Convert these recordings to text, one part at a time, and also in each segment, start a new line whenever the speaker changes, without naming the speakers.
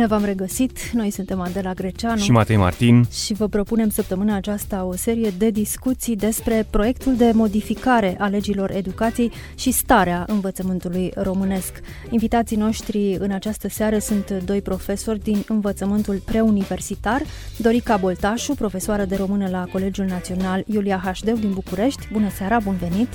Bine v-am regăsit! Noi suntem Adela Greceanu
și Matei Martin
și vă propunem săptămâna aceasta o serie de discuții despre proiectul de modificare a legilor educației și starea învățământului românesc. Invitații noștri în această seară sunt doi profesori din învățământul preuniversitar, Dorica Boltașu, profesoară de română la Colegiul Național Iulia Hașdeu din București. Bună seara, bun venit!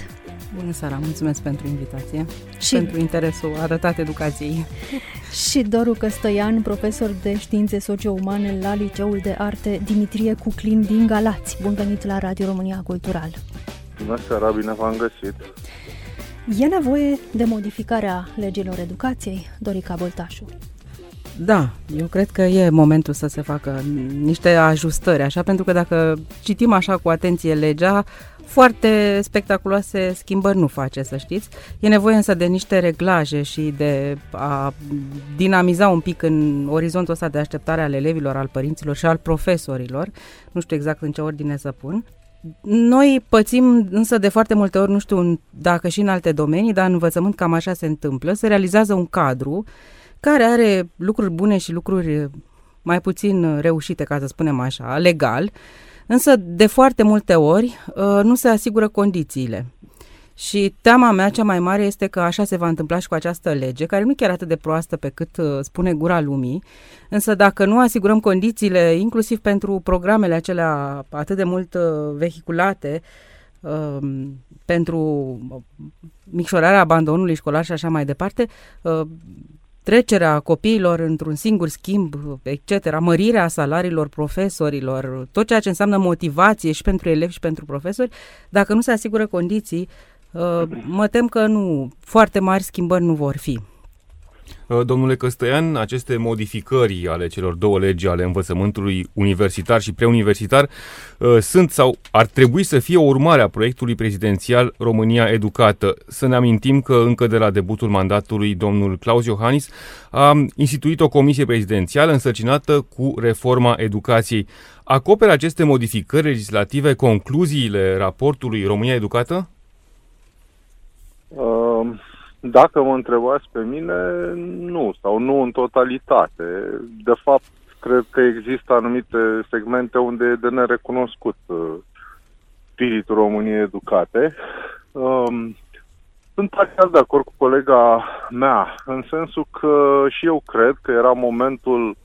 Bună seara, mulțumesc pentru invitație și pentru interesul arătat educației.
Și Doru Căstăian, profesor de științe socio-umane la Liceul de Arte Dimitrie Cuclin din Galați. Bun venit la Radio România Cultural.
Bună seara, bine v-am găsit.
E nevoie de modificarea legilor educației, Dorica Boltașu?
Da, eu cred că e momentul să se facă niște ajustări, așa, pentru că dacă citim așa cu atenție legea, foarte spectaculoase schimbări nu face, să știți. E nevoie însă de niște reglaje și de a dinamiza un pic în orizontul ăsta de așteptare al elevilor, al părinților și al profesorilor. Nu știu exact în ce ordine să pun. Noi pățim însă de foarte multe ori, nu știu dacă și în alte domenii, dar în învățământ cam așa se întâmplă, se realizează un cadru care are lucruri bune și lucruri mai puțin reușite, ca să spunem așa, legal, Însă, de foarte multe ori, uh, nu se asigură condițiile. Și teama mea cea mai mare este că așa se va întâmpla și cu această lege, care nu e chiar atât de proastă pe cât uh, spune gura lumii, însă dacă nu asigurăm condițiile, inclusiv pentru programele acelea atât de mult uh, vehiculate, um, pentru micșorarea abandonului școlar și așa mai departe, trecerea copiilor într-un singur schimb, etc., mărirea salariilor profesorilor, tot ceea ce înseamnă motivație și pentru elevi și pentru profesori, dacă nu se asigură condiții, uh, mă tem că nu, foarte mari schimbări nu vor fi.
Uh, domnule Căstăian, aceste modificări ale celor două legi ale învățământului universitar și preuniversitar uh, sunt sau ar trebui să fie o urmare a proiectului prezidențial România Educată. Să ne amintim că încă de la debutul mandatului domnul Claus Iohannis a instituit o comisie prezidențială însărcinată cu reforma educației. Acoperă aceste modificări legislative concluziile raportului România Educată?
Uh dacă mă întrebați pe mine, nu, sau nu în totalitate. De fapt, cred că există anumite segmente unde e de nerecunoscut uh, spiritul României educate. Um, sunt parțial de acord cu colega mea, în sensul că și eu cred că era momentul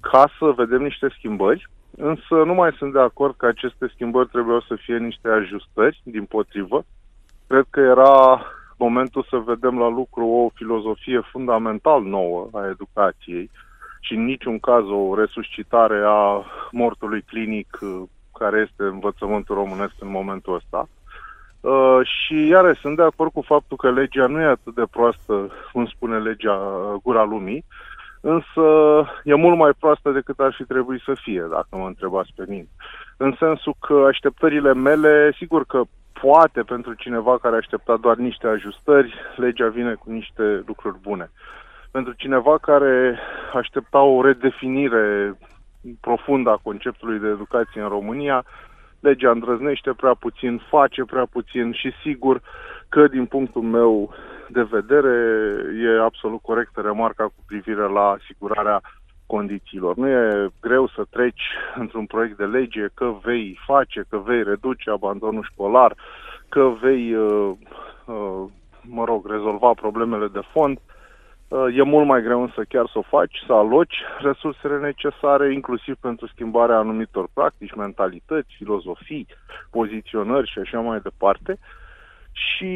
ca să vedem niște schimbări, însă nu mai sunt de acord că aceste schimbări trebuiau să fie niște ajustări, din potrivă. Cred că era momentul să vedem la lucru o filozofie fundamental nouă a educației și în niciun caz o resuscitare a mortului clinic uh, care este învățământul românesc în momentul ăsta. Uh, și iarăși sunt de acord cu faptul că legea nu e atât de proastă cum spune legea uh, gura lumii, însă e mult mai proastă decât ar fi trebuit să fie, dacă mă întrebați pe mine. În sensul că așteptările mele, sigur că poate pentru cineva care aștepta doar niște ajustări, legea vine cu niște lucruri bune. Pentru cineva care aștepta o redefinire profundă a conceptului de educație în România, legea îndrăznește prea puțin, face prea puțin și sigur că din punctul meu de vedere e absolut corectă remarca cu privire la asigurarea condițiilor. Nu e greu să treci într-un proiect de lege că vei face, că vei reduce abandonul școlar, că vei, uh, uh, mă rog, rezolva problemele de fond. Uh, e mult mai greu însă chiar să o faci, să aloci resursele necesare, inclusiv pentru schimbarea anumitor practici, mentalități, filozofii, poziționări și așa mai departe. Și,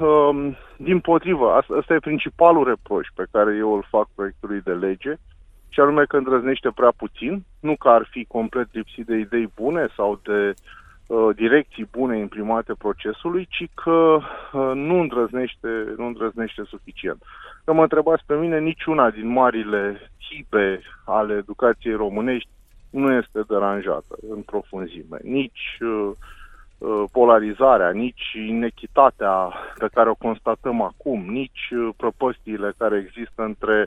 um, din potrivă, asta, asta e principalul reproș pe care eu îl fac proiectului de lege, și anume că îndrăznește prea puțin, nu că ar fi complet lipsit de idei bune sau de uh, direcții bune imprimate procesului, ci că uh, nu, îndrăznește, nu îndrăznește suficient. Că mă întrebați pe mine, niciuna din marile tipe ale educației românești nu este deranjată în profunzime. Nici uh, uh, polarizarea, nici inechitatea pe care o constatăm acum, nici uh, prăpăstiile care există între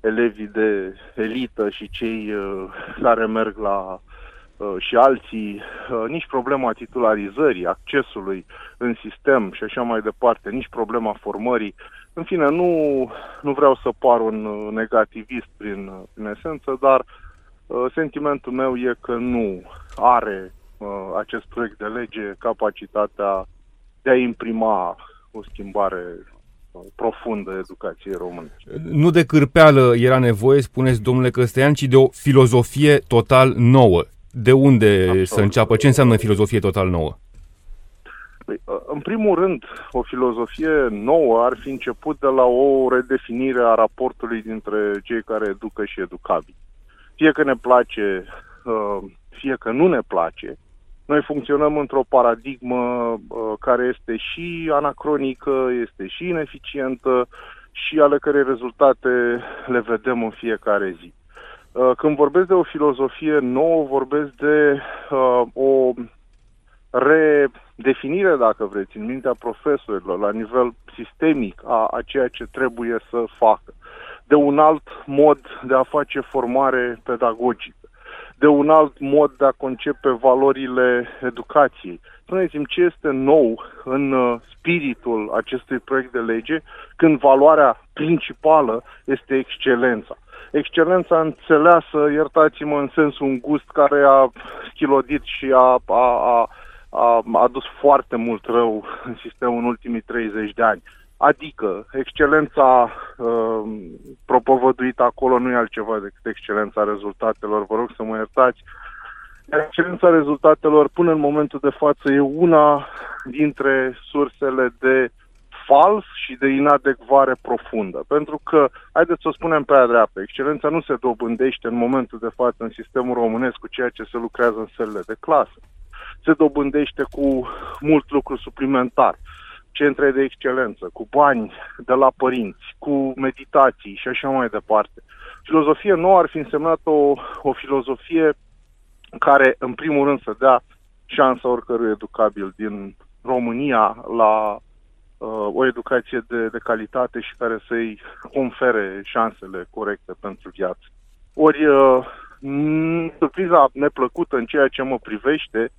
elevii de elită și cei uh, care merg la uh, și alții, uh, nici problema titularizării, accesului în sistem și așa mai departe, nici problema formării. În fine, nu, nu vreau să par un negativist prin, prin esență, dar sentimentul meu e că nu are acest proiect de lege capacitatea de a imprima o schimbare profundă educației române.
Nu de cârpeală era nevoie, spuneți domnule Căstăian, ci de o filozofie total nouă. De unde Absolut. să înceapă? Ce înseamnă filozofie total nouă?
Păi, ă, în primul rând, o filozofie nouă ar fi început de la o redefinire a raportului dintre cei care educă și educabili. Fie că ne place, ă, fie că nu ne place, noi funcționăm într-o paradigmă uh, care este și anacronică, este și ineficientă și ale cărei rezultate le vedem în fiecare zi. Uh, când vorbesc de o filozofie nouă, vorbesc de uh, o redefinire, dacă vreți, în mintea profesorilor, la nivel sistemic, a, a ceea ce trebuie să facă, de un alt mod de a face formare pedagogică de un alt mod de a concepe valorile educației. Spuneți-mi ce este nou în uh, spiritul acestui proiect de lege când valoarea principală este excelența. Excelența înțeleasă, iertați-mă, în sensul un gust care a schilodit și a, a, a, a adus foarte mult rău în sistemul în ultimii 30 de ani. Adică, excelența uh, propovăduită acolo nu e altceva decât excelența rezultatelor. Vă rog să mă iertați. excelența rezultatelor, până în momentul de față, e una dintre sursele de fals și de inadecvare profundă. Pentru că, haideți să o spunem pe aia dreaptă, excelența nu se dobândește în momentul de față în sistemul românesc cu ceea ce se lucrează în sălile de clasă. Se dobândește cu mult lucru suplimentar centre de excelență, cu bani de la părinți, cu meditații și așa mai departe. Filozofie nouă ar fi însemnat o, o filozofie care, în primul rând, să dea șansa oricărui educabil din România la uh, o educație de, de calitate și care să-i confere șansele corecte pentru viață. Ori, uh, surpriza neplăcută în ceea ce mă privește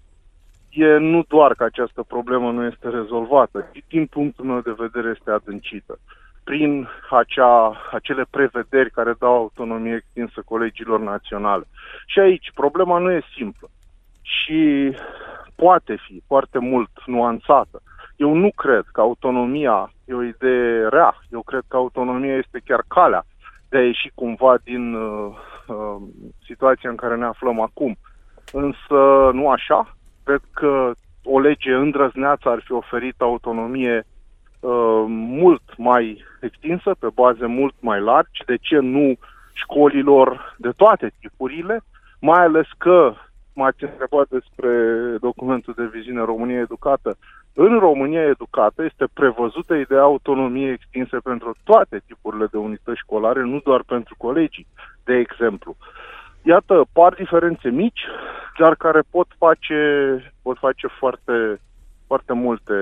e nu doar că această problemă nu este rezolvată, ci din punctul meu de vedere este adâncită prin acea, acele prevederi care dau autonomie extinsă colegilor naționale. Și aici problema nu e simplă și poate fi foarte mult nuanțată. Eu nu cred că autonomia e o idee rea. Eu cred că autonomia este chiar calea de a ieși cumva din uh, uh, situația în care ne aflăm acum. Însă nu așa. Cred că o lege îndrăzneață ar fi oferit autonomie uh, mult mai extinsă, pe baze mult mai largi. De ce nu școlilor de toate tipurile? Mai ales că m-ați întrebat despre documentul de viziune România Educată. În România Educată este prevăzută ideea autonomiei extinse pentru toate tipurile de unități școlare, nu doar pentru colegii, de exemplu. Iată, par diferențe mici, dar care pot face, pot face foarte, foarte multe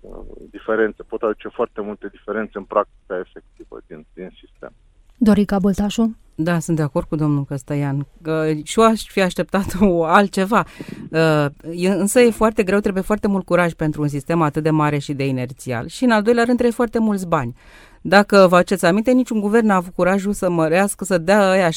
uh, diferențe, pot aduce foarte multe diferențe în practica efectivă din, din sistem.
Dorica Boltașu?
Da, sunt de acord cu domnul Căstăian. Că și eu aș fi așteptat o altceva. Uh, însă e foarte greu, trebuie foarte mult curaj pentru un sistem atât de mare și de inerțial. Și în al doilea rând trebuie foarte mulți bani. Dacă vă aceți aminte, niciun guvern n-a avut curajul să mărească, să dea aia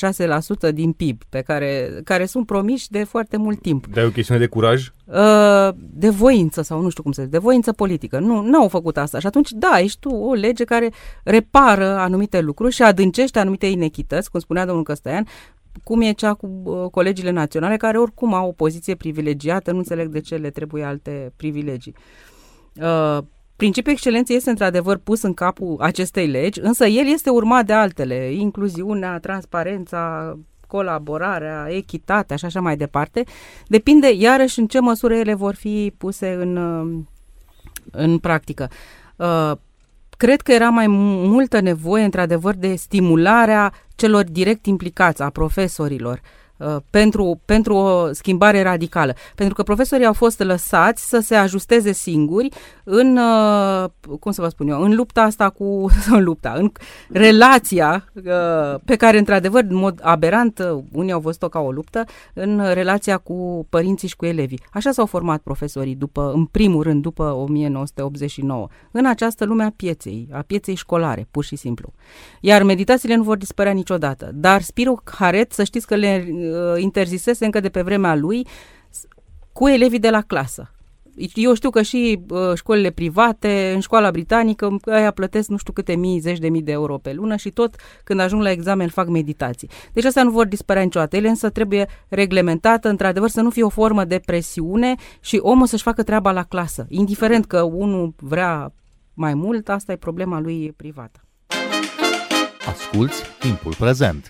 6% din PIB, pe care, care sunt promiși de foarte mult timp.
Dar e o chestiune de curaj?
Uh, de voință sau nu știu cum să zic, de voință politică. Nu, nu au făcut asta. Și atunci, da, ești tu o lege care repară anumite lucruri și adâncește anumite inechități, cum spunea domnul Căstăian, cum e cea cu uh, colegiile naționale, care oricum au o poziție privilegiată, nu înțeleg de ce le trebuie alte privilegii. Uh, Principiul excelenței este într-adevăr pus în capul acestei legi, însă el este urmat de altele, incluziunea, transparența, colaborarea, echitatea și așa mai departe. Depinde iarăși în ce măsură ele vor fi puse în, în practică. Uh, cred că era mai multă nevoie, într-adevăr, de stimularea celor direct implicați, a profesorilor, uh, pentru, pentru o schimbare radicală. Pentru că profesorii au fost lăsați să se ajusteze singuri în, uh, cum să vă spun eu, în lupta asta cu, în lupta, în relația uh, pe care, într-adevăr, în mod aberant, unii au văzut-o ca o luptă, în relația cu părinții și cu elevii. Așa s-au format profesorii, după, în primul rând, după 1989, în această lume a pieței, a pieței școlare, pur și simplu. Iar meditațiile nu vor dispărea niciodată. Dar Spiro Haret, să știți că le uh, interzisese încă de pe vremea lui cu elevii de la clasă. Eu știu că și uh, școlile private, în școala britanică, aia plătesc nu știu câte mii, zeci de mii de euro pe lună și tot când ajung la examen fac meditații. Deci astea nu vor dispărea niciodată. Ele însă trebuie reglementată, într-adevăr, să nu fie o formă de presiune și omul să-și facă treaba la clasă. Indiferent că unul vrea mai mult, asta e problema lui privată.
Asculți timpul prezent!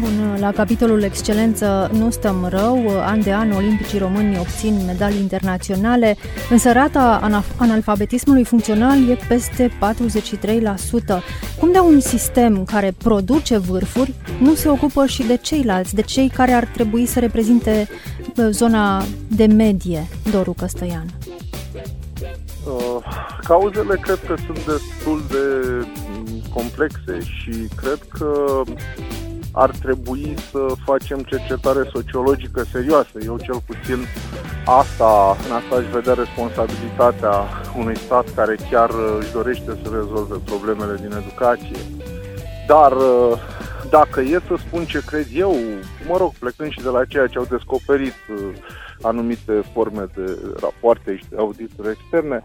Bun, la capitolul excelență nu stăm rău. An de an, olimpicii români obțin medalii internaționale, însă rata analfabetismului funcțional e peste 43%. Cum de un sistem care produce vârfuri nu se ocupă și de ceilalți, de cei care ar trebui să reprezinte uh, zona de medie, Doru Căstăian?
Uh, cauzele cred că sunt destul de complexe și cred că ar trebui să facem cercetare sociologică serioasă. Eu cel puțin asta, în asta aș vedea responsabilitatea unui stat care chiar uh, își dorește să rezolve problemele din educație. Dar uh, dacă e să spun ce cred eu, mă rog, plecând și de la ceea ce au descoperit uh, anumite forme de rapoarte și de audituri externe,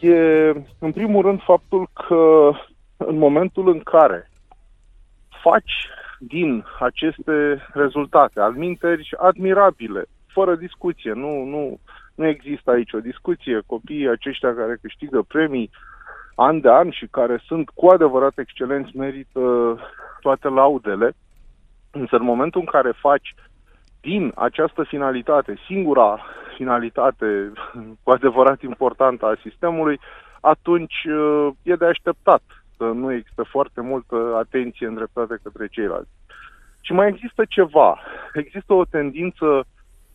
e în primul rând faptul că în momentul în care faci din aceste rezultate, al minteri admirabile, fără discuție. Nu, nu, nu există aici o discuție. Copiii aceștia care câștigă premii an de an și care sunt cu adevărat excelenți merită toate laudele. Însă în momentul în care faci din această finalitate, singura finalitate cu adevărat importantă a sistemului, atunci uh, e de așteptat nu există foarte multă atenție îndreptată către ceilalți. Și mai există ceva. Există o tendință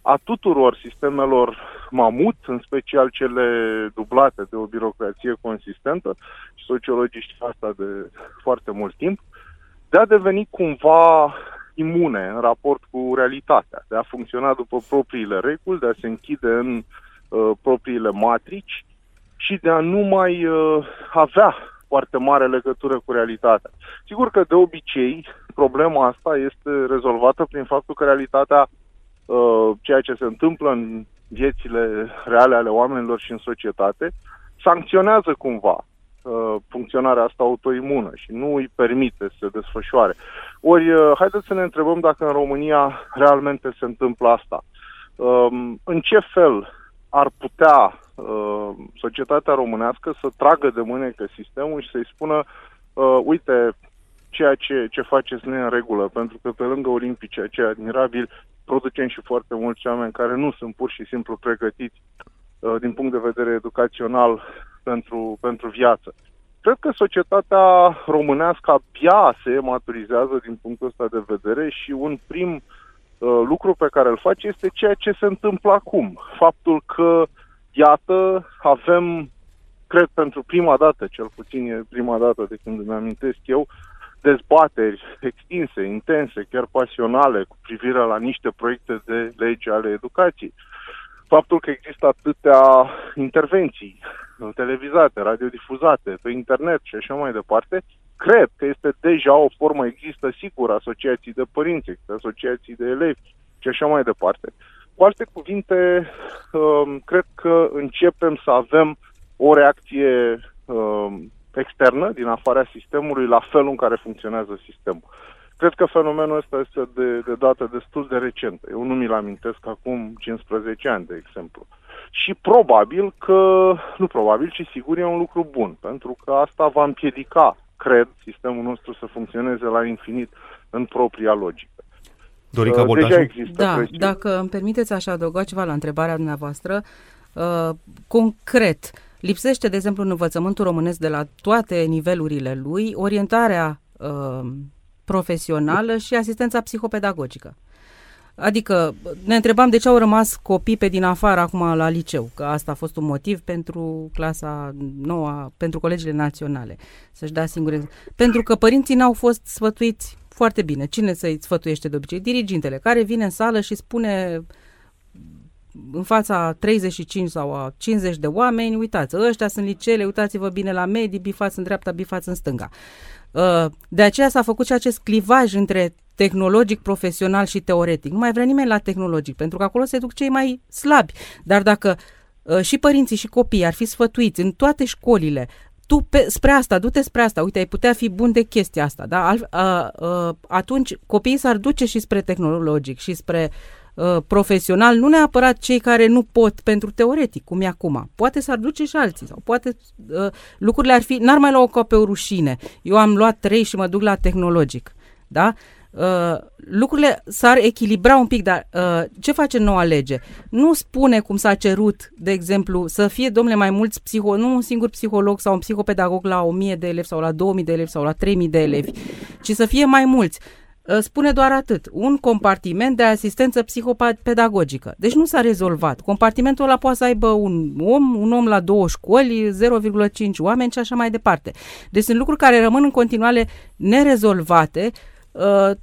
a tuturor sistemelor mamut, în special cele dublate de o birocrație consistentă, și sociologii știu asta de foarte mult timp, de a deveni cumva imune în raport cu realitatea, de a funcționa după propriile reguli, de a se închide în uh, propriile matrici și de a nu mai uh, avea foarte mare legătură cu realitatea. Sigur că de obicei problema asta este rezolvată prin faptul că realitatea, uh, ceea ce se întâmplă în viețile reale ale oamenilor și în societate, sancționează cumva uh, funcționarea asta autoimună și nu îi permite să se desfășoare. Ori, uh, haideți să ne întrebăm dacă în România realmente se întâmplă asta. Um, în ce fel ar putea uh, societatea românească să tragă de mânecă sistemul și să-i spună uh, uite, ceea ce, ce faceți nu e în regulă, pentru că pe lângă olimpice aceia admirabil, producem și foarte mulți oameni care nu sunt pur și simplu pregătiți uh, din punct de vedere educațional pentru, pentru viață. Cred că societatea românească abia se maturizează din punctul ăsta de vedere și un prim uh, Uh, lucru pe care îl face este ceea ce se întâmplă acum. Faptul că, iată, avem, cred pentru prima dată, cel puțin e prima dată de când îmi amintesc eu, dezbateri extinse, intense, chiar pasionale cu privire la niște proiecte de lege ale educației. Faptul că există atâtea intervenții televizate, radiodifuzate, pe internet și așa mai departe, cred că este deja o formă, există sigur asociații de părinți, asociații de elevi și așa mai departe. Cu alte cuvinte, um, cred că începem să avem o reacție um, externă din afara sistemului la felul în care funcționează sistemul. Cred că fenomenul ăsta este de, de dată destul de recentă. Eu nu mi-l amintesc acum 15 ani, de exemplu. Și probabil că, nu probabil, ci sigur e un lucru bun, pentru că asta va împiedica cred, sistemul nostru să funcționeze la infinit în propria logică.
Dorica uh, Deja
există Da, presiuni. dacă îmi permiteți așa adăuga ceva la întrebarea dumneavoastră, uh, concret, lipsește, de exemplu, în învățământul românesc de la toate nivelurile lui orientarea uh, profesională și asistența psihopedagogică. Adică ne întrebam de ce au rămas copii pe din afară acum la liceu, că asta a fost un motiv pentru clasa noua, pentru colegiile naționale, să-și dea singure. Pentru că părinții n-au fost sfătuiți foarte bine. Cine să-i sfătuiește de obicei? Dirigintele, care vine în sală și spune în fața 35 sau a 50 de oameni, uitați, ăștia sunt liceele, uitați-vă bine la medii, bifați în dreapta, bifați în stânga. Uh, de aceea s-a făcut și acest clivaj între tehnologic, profesional și teoretic. Nu mai vrea nimeni la tehnologic, pentru că acolo se duc cei mai slabi. Dar dacă uh, și părinții și copiii ar fi sfătuiți în toate școlile, tu pe, spre asta, du-te spre asta, uite, ai putea fi bun de chestia asta, da? Al, a, a, atunci copiii s-ar duce și spre tehnologic și spre a, profesional, nu neapărat cei care nu pot pentru teoretic, cum e acum. Poate s-ar duce și alții sau poate a, lucrurile ar fi, n-ar mai lua ca pe o rușine. Eu am luat trei și mă duc la tehnologic, da? Uh, lucrurile s-ar echilibra un pic, dar uh, ce face noua lege? Nu spune cum s-a cerut, de exemplu, să fie, domnule, mai mulți psiho, nu un singur psiholog sau un psihopedagog la 1000 de elevi sau la 2000 de elevi sau la 3000 de elevi, ci să fie mai mulți. Uh, spune doar atât, un compartiment de asistență psihopedagogică. Deci nu s-a rezolvat. Compartimentul ăla poate să aibă un om, un om la două școli, 0,5 oameni și așa mai departe. Deci sunt lucruri care rămân în continuare nerezolvate, Uh,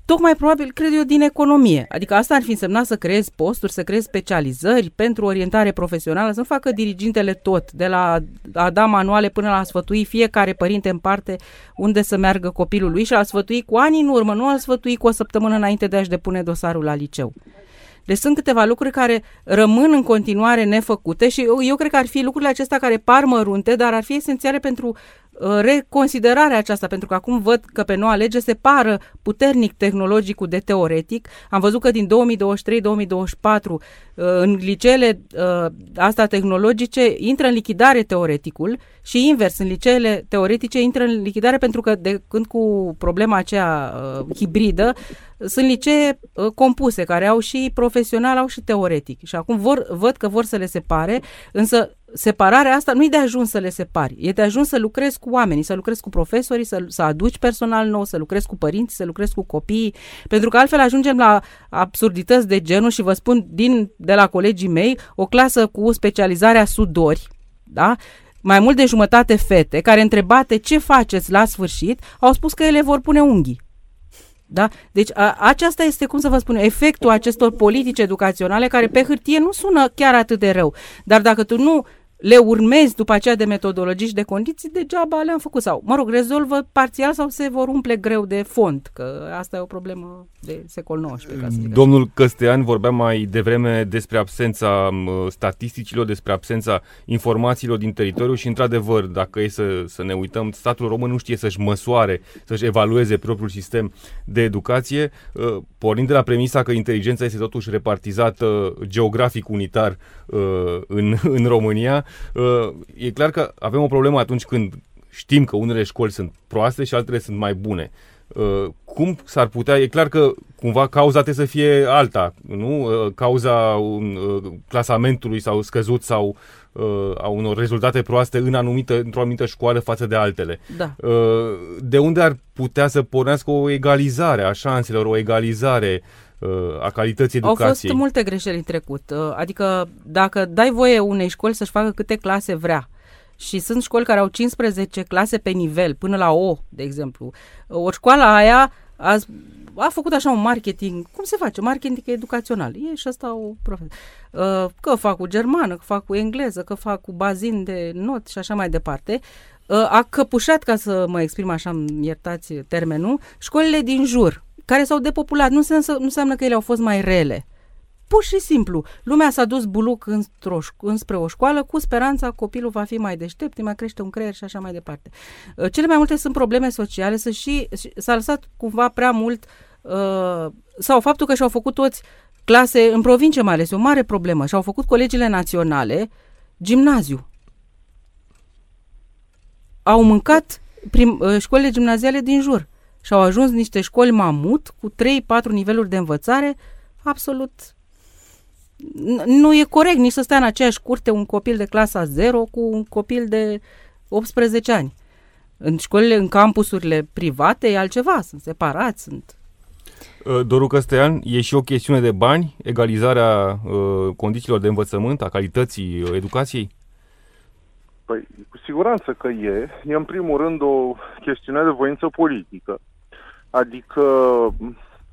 tocmai probabil, cred eu, din economie. Adică asta ar fi însemnat să creezi posturi, să creezi specializări pentru orientare profesională, să nu facă dirigintele tot, de la a da manuale până la a sfătui fiecare părinte în parte unde să meargă copilul lui și a sfătui cu ani în urmă, nu a sfătui cu o săptămână înainte de a-și depune dosarul la liceu. Deci sunt câteva lucruri care rămân în continuare nefăcute și eu, eu cred că ar fi lucrurile acestea care par mărunte, dar ar fi esențiale pentru Uh, reconsiderarea aceasta, pentru că acum văd că pe noua lege se pară puternic tehnologicul de teoretic. Am văzut că din 2023-2024 uh, în liceele uh, asta tehnologice intră în lichidare teoreticul și invers, în liceele teoretice intră în lichidare pentru că de când cu problema aceea hibridă sunt licee compuse care au și profesional, au și teoretic. Și acum vor, văd că vor să le separe, însă separarea asta nu e de ajuns să le separi, e de ajuns să lucrezi cu oamenii, să lucrezi cu profesorii, să, să aduci personal nou, să lucrezi cu părinții, să lucrezi cu copiii, pentru că altfel ajungem la absurdități de genul și vă spun din, de la colegii mei, o clasă cu specializarea sudori, da? mai mult de jumătate fete, care întrebate ce faceți la sfârșit, au spus că ele vor pune unghii. Da? Deci a, aceasta este, cum să vă spun, efectul acestor politici educaționale care pe hârtie nu sună chiar atât de rău. Dar dacă tu nu le urmezi după aceea de metodologii și de condiții, degeaba le-am făcut. Sau, mă rog, rezolvă parțial sau se vor umple greu de fond, că asta e o problemă de secol XIX. Ca să
Domnul Căstean vorbea mai devreme despre absența statisticilor, despre absența informațiilor din teritoriu și, într-adevăr, dacă e să, să ne uităm, statul român nu știe să-și măsoare, să-și evalueze propriul sistem de educație, ă, pornind de la premisa că inteligența este totuși repartizată geografic unitar ă, în, în România, Uh, e clar că avem o problemă atunci când știm că unele școli sunt proaste și altele sunt mai bune. Uh, cum s-ar putea, e clar că cumva cauza trebuie să fie alta, nu? Uh, cauza clasamentului sau scăzut sau a unor rezultate proaste în anumită, într-o anumită școală față de altele.
Da.
De unde ar putea să pornească o egalizare a șanselor, o egalizare a calității educației.
Au fost multe greșeli în trecut. Uh, adică dacă dai voie unei școli să-și facă câte clase vrea, și sunt școli care au 15 clase pe nivel, până la O, de exemplu. O școală aia a, a făcut așa un marketing, cum se face? Marketing educațional. E și asta o profesie. Uh, că fac cu germană, că fac cu engleză, că fac cu bazin de not și așa mai departe. Uh, a căpușat, ca să mă exprim așa, iertați termenul, școlile din jur care s-au depopulat. Nu înseamnă, nu înseamnă că ele au fost mai rele. Pur și simplu, lumea s-a dus buluc înspre o școală cu speranța că copilul va fi mai deștept, mai crește un creier și așa mai departe. Uh, cele mai multe sunt probleme sociale, să și, s-a lăsat cumva prea mult uh, sau faptul că și-au făcut toți clase în provincie mai ales, e o mare problemă, și-au făcut colegiile naționale gimnaziu. Au mâncat prim, uh, școlile gimnaziale din jur. Și au ajuns niște școli mamut cu 3-4 niveluri de învățare absolut nu e corect nici să stea în aceeași curte un copil de clasa 0 cu un copil de 18 ani. În școlile, în campusurile private e altceva, sunt separați, sunt...
Uh, Doru Căstăian, e și o chestiune de bani, egalizarea uh, condițiilor de învățământ, a calității uh, educației?
Păi, cu siguranță că e. E în primul rând o chestiune de voință politică. Adică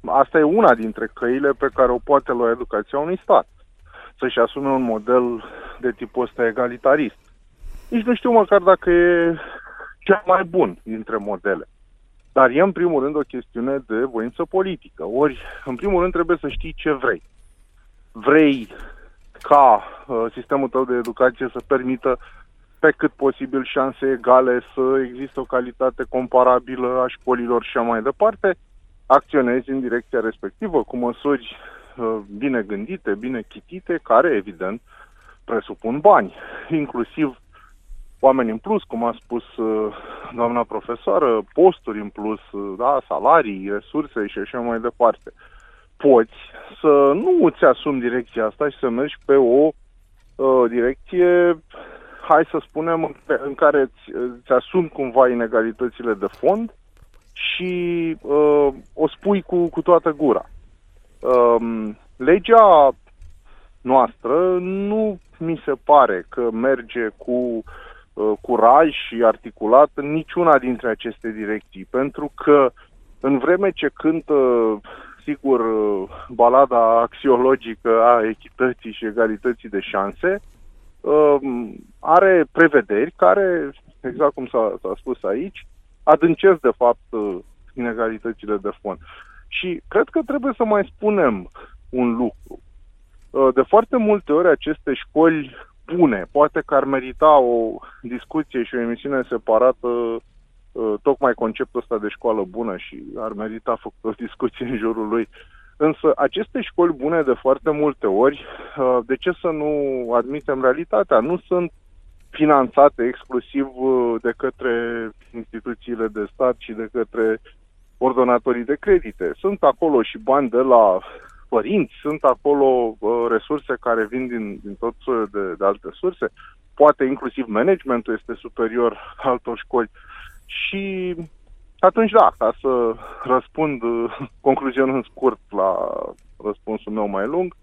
asta e una dintre căile pe care o poate lua educația unui stat. Să-și asume un model de tipul ăsta egalitarist. Nici nu știu măcar dacă e cel mai bun dintre modele. Dar e în primul rând o chestiune de voință politică. Ori, în primul rând, trebuie să știi ce vrei. Vrei ca uh, sistemul tău de educație să permită pe cât posibil șanse egale, să există o calitate comparabilă a școlilor și așa mai departe, acționezi în direcția respectivă cu măsuri uh, bine gândite, bine chitite, care, evident, presupun bani, inclusiv oameni în plus, cum a spus uh, doamna profesoară, posturi în plus, uh, da, salarii, resurse și așa mai departe. Poți să nu îți asumi direcția asta și să mergi pe o uh, direcție, hai să spunem, în care îți, îți asumi cumva inegalitățile de fond și uh, o spui cu, cu toată gura. Uh, legea noastră nu mi se pare că merge cu uh, Uh, curaj și articulat în niciuna dintre aceste direcții, pentru că în vreme ce cântă, sigur, uh, balada axiologică a echității și egalității de șanse, uh, are prevederi care, exact cum s-a, s-a spus aici, adâncesc, de fapt, inegalitățile de fond. Și cred că trebuie să mai spunem un lucru. De foarte multe ori aceste școli bune. Poate că ar merita o discuție și o emisiune separată uh, tocmai conceptul ăsta de școală bună și ar merita făcut o discuție în jurul lui. Însă aceste școli bune de foarte multe ori, uh, de ce să nu admitem realitatea? Nu sunt finanțate exclusiv uh, de către instituțiile de stat și de către ordonatorii de credite. Sunt acolo și bani de la părinți, sunt acolo uh, resurse care vin din, din tot soiul de, de alte surse, poate inclusiv managementul este superior altor școli și atunci da, ca să răspund uh, concluzionând scurt la răspunsul meu mai lung,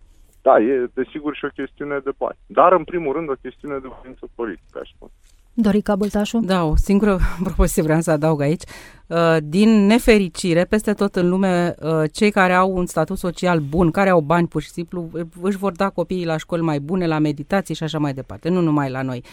da, e desigur și o chestiune de bani. Dar, în primul rând, o chestiune de voință politică, aș spune.
Dorica Băltașu?
Da, o singură propoziție vreau să adaug aici. Uh, din nefericire, peste tot în lume, uh, cei care au un statut social bun, care au bani pur și simplu, își vor da copiii la școli mai bune, la meditații și așa mai departe, nu numai la noi.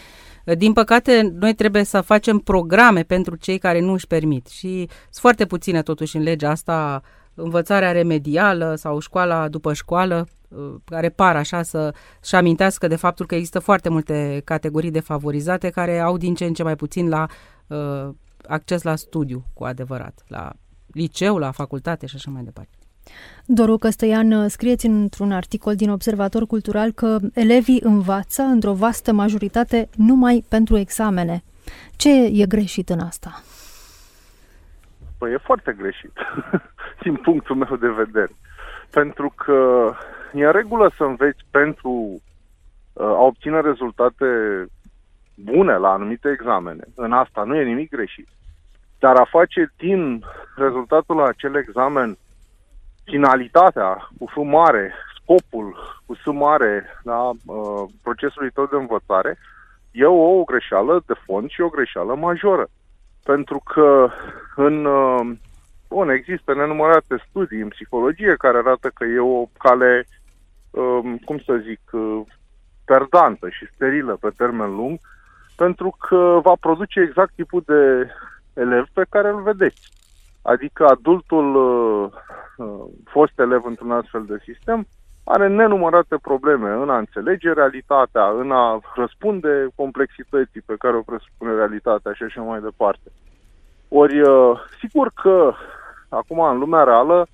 Uh, din păcate, noi trebuie să facem programe pentru cei care nu își permit și sunt foarte puține totuși în legea asta învățarea remedială sau școala după școală, uh, care par așa să-și amintească de faptul că există foarte multe categorii defavorizate care au din ce în ce mai puțin la uh, acces la studiu cu adevărat, la liceu, la facultate și așa mai departe.
Doru Căstăian, uh, scrieți într-un articol din Observator Cultural că elevii învață într-o vastă majoritate numai pentru examene. Ce e greșit în asta?
Păi e foarte greșit, din punctul meu de vedere. Pentru că e în regulă să înveți pentru uh, a obține rezultate bune la anumite examene. În asta nu e nimic greșit. Dar a face din rezultatul la acel examen finalitatea cu F mare, scopul cu S mare da, uh, procesului tău de învățare, e o greșeală de fond și o greșeală majoră pentru că în uh, Bun, există nenumărate studii în psihologie care arată că e o cale, um, cum să zic, uh, perdantă și sterilă pe termen lung, pentru că va produce exact tipul de elev pe care îl vedeți. Adică adultul uh, fost elev într-un astfel de sistem are nenumărate probleme în a înțelege realitatea, în a răspunde complexității pe care o presupune realitatea și așa mai departe. Ori, uh, sigur că acum în lumea reală,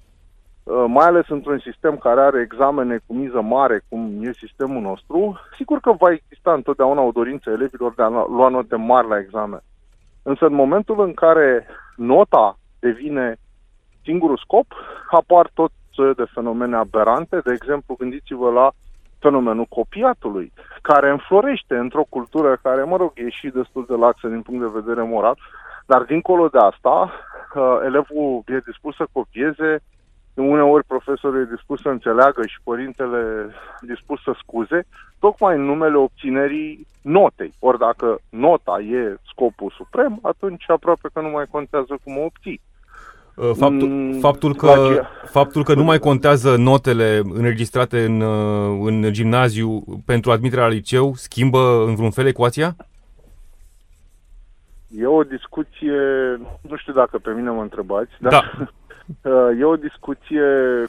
uh, mai ales într-un sistem care are examene cu miză mare, cum e sistemul nostru, sigur că va exista întotdeauna o dorință elevilor de a lua note mari la examen. Însă în momentul în care nota devine singurul scop, apar tot de fenomene aberante. De exemplu, gândiți-vă la fenomenul copiatului, care înflorește într-o cultură care, mă rog, e și destul de laxă din punct de vedere moral, dar dincolo de asta, uh, elevul e dispus să copieze, uneori profesorul e dispus să înțeleagă și părintele dispus să scuze, tocmai în numele obținerii notei. Ori dacă nota e scopul suprem, atunci aproape că nu mai contează cum o obții.
Uh, faptul, mm, faptul, că, faptul că nu mai contează notele înregistrate în, uh, în gimnaziu pentru admiterea la liceu schimbă în vreun fel ecuația?
E o discuție, nu știu dacă pe mine mă întrebați, dar
da.
Uh, e o discuție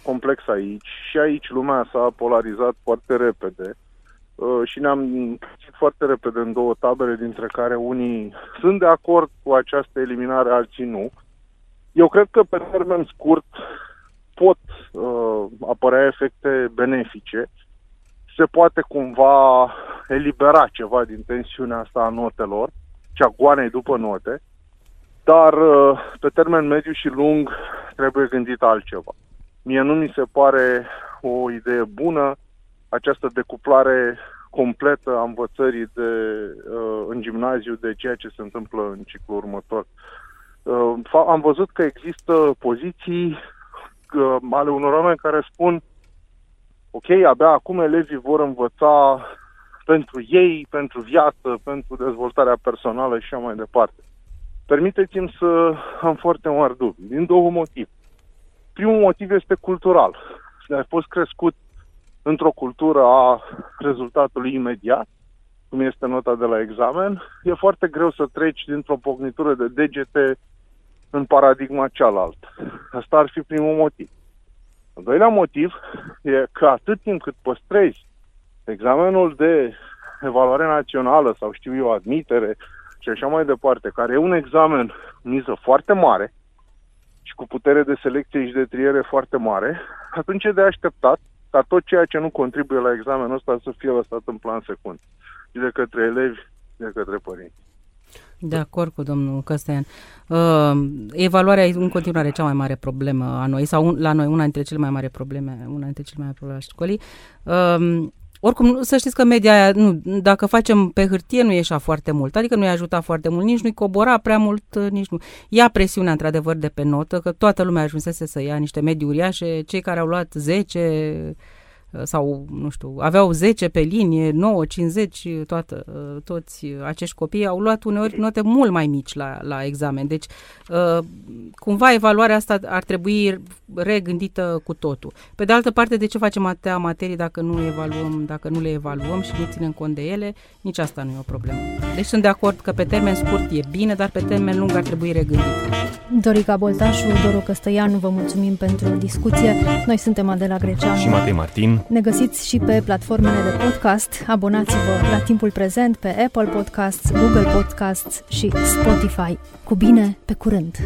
complexă aici și aici lumea s-a polarizat foarte repede și ne-am foarte repede în două tabere, dintre care unii sunt de acord cu această eliminare, alții nu. Eu cred că pe termen scurt pot uh, apărea efecte benefice. Se poate cumva elibera ceva din tensiunea asta a notelor, cea goanei după note, dar uh, pe termen mediu și lung trebuie gândit altceva. Mie nu mi se pare o idee bună această decuplare completă a învățării de, uh, în gimnaziu de ceea ce se întâmplă în ciclul următor. Uh, am văzut că există poziții uh, ale unor oameni care spun ok, abia acum elevii vor învăța pentru ei, pentru viață, pentru dezvoltarea personală și așa mai departe. Permiteți-mi să am foarte mari dubii, din două motive. Primul motiv este cultural. Ai fost crescut într-o cultură a rezultatului imediat, cum este nota de la examen, e foarte greu să treci dintr-o pocnitură de degete în paradigma cealaltă. Asta ar fi primul motiv. Al doilea motiv e că atât timp cât păstrezi examenul de evaluare națională sau știu eu, admitere și așa mai departe, care e un examen miză foarte mare și cu putere de selecție și de triere foarte mare, atunci e de așteptat ca tot ceea ce nu contribuie la examenul ăsta să fie lăsat în plan secund. Și de către elevi, de către părinți.
De acord cu domnul Căstean. Uh, evaluarea e în continuare cea mai mare problemă a noi, sau un, la noi una dintre cele mai mari probleme, una dintre cele mai mari probleme a școlii. Uh, oricum, să știți că media aia, nu, dacă facem pe hârtie, nu ieșea foarte mult, adică nu i-a ajutat foarte mult, nici nu-i cobora prea mult, nici nu. Ia presiunea, într-adevăr, de pe notă, că toată lumea ajunsese să ia niște medii uriașe, cei care au luat 10 sau, nu știu, aveau 10 pe linie, 9, 50, toată, toți acești copii au luat uneori note mult mai mici la, la examen. Deci, uh, cumva, evaluarea asta ar trebui regândită cu totul. Pe de altă parte, de ce facem atâtea materii dacă nu evaluăm, dacă nu le evaluăm și nu ținem cont de ele? Nici asta nu e o problemă. Deci sunt de acord că pe termen scurt e bine, dar pe termen lung ar trebui regândit.
Dorica Boltașu, Doru Căstăianu, vă mulțumim pentru discuție. Noi suntem Adela Greceanu
și Matei Martin.
Ne găsiți și pe platformele de podcast. Abonați-vă la timpul prezent pe Apple Podcasts, Google Podcasts și Spotify. Cu bine, pe curând!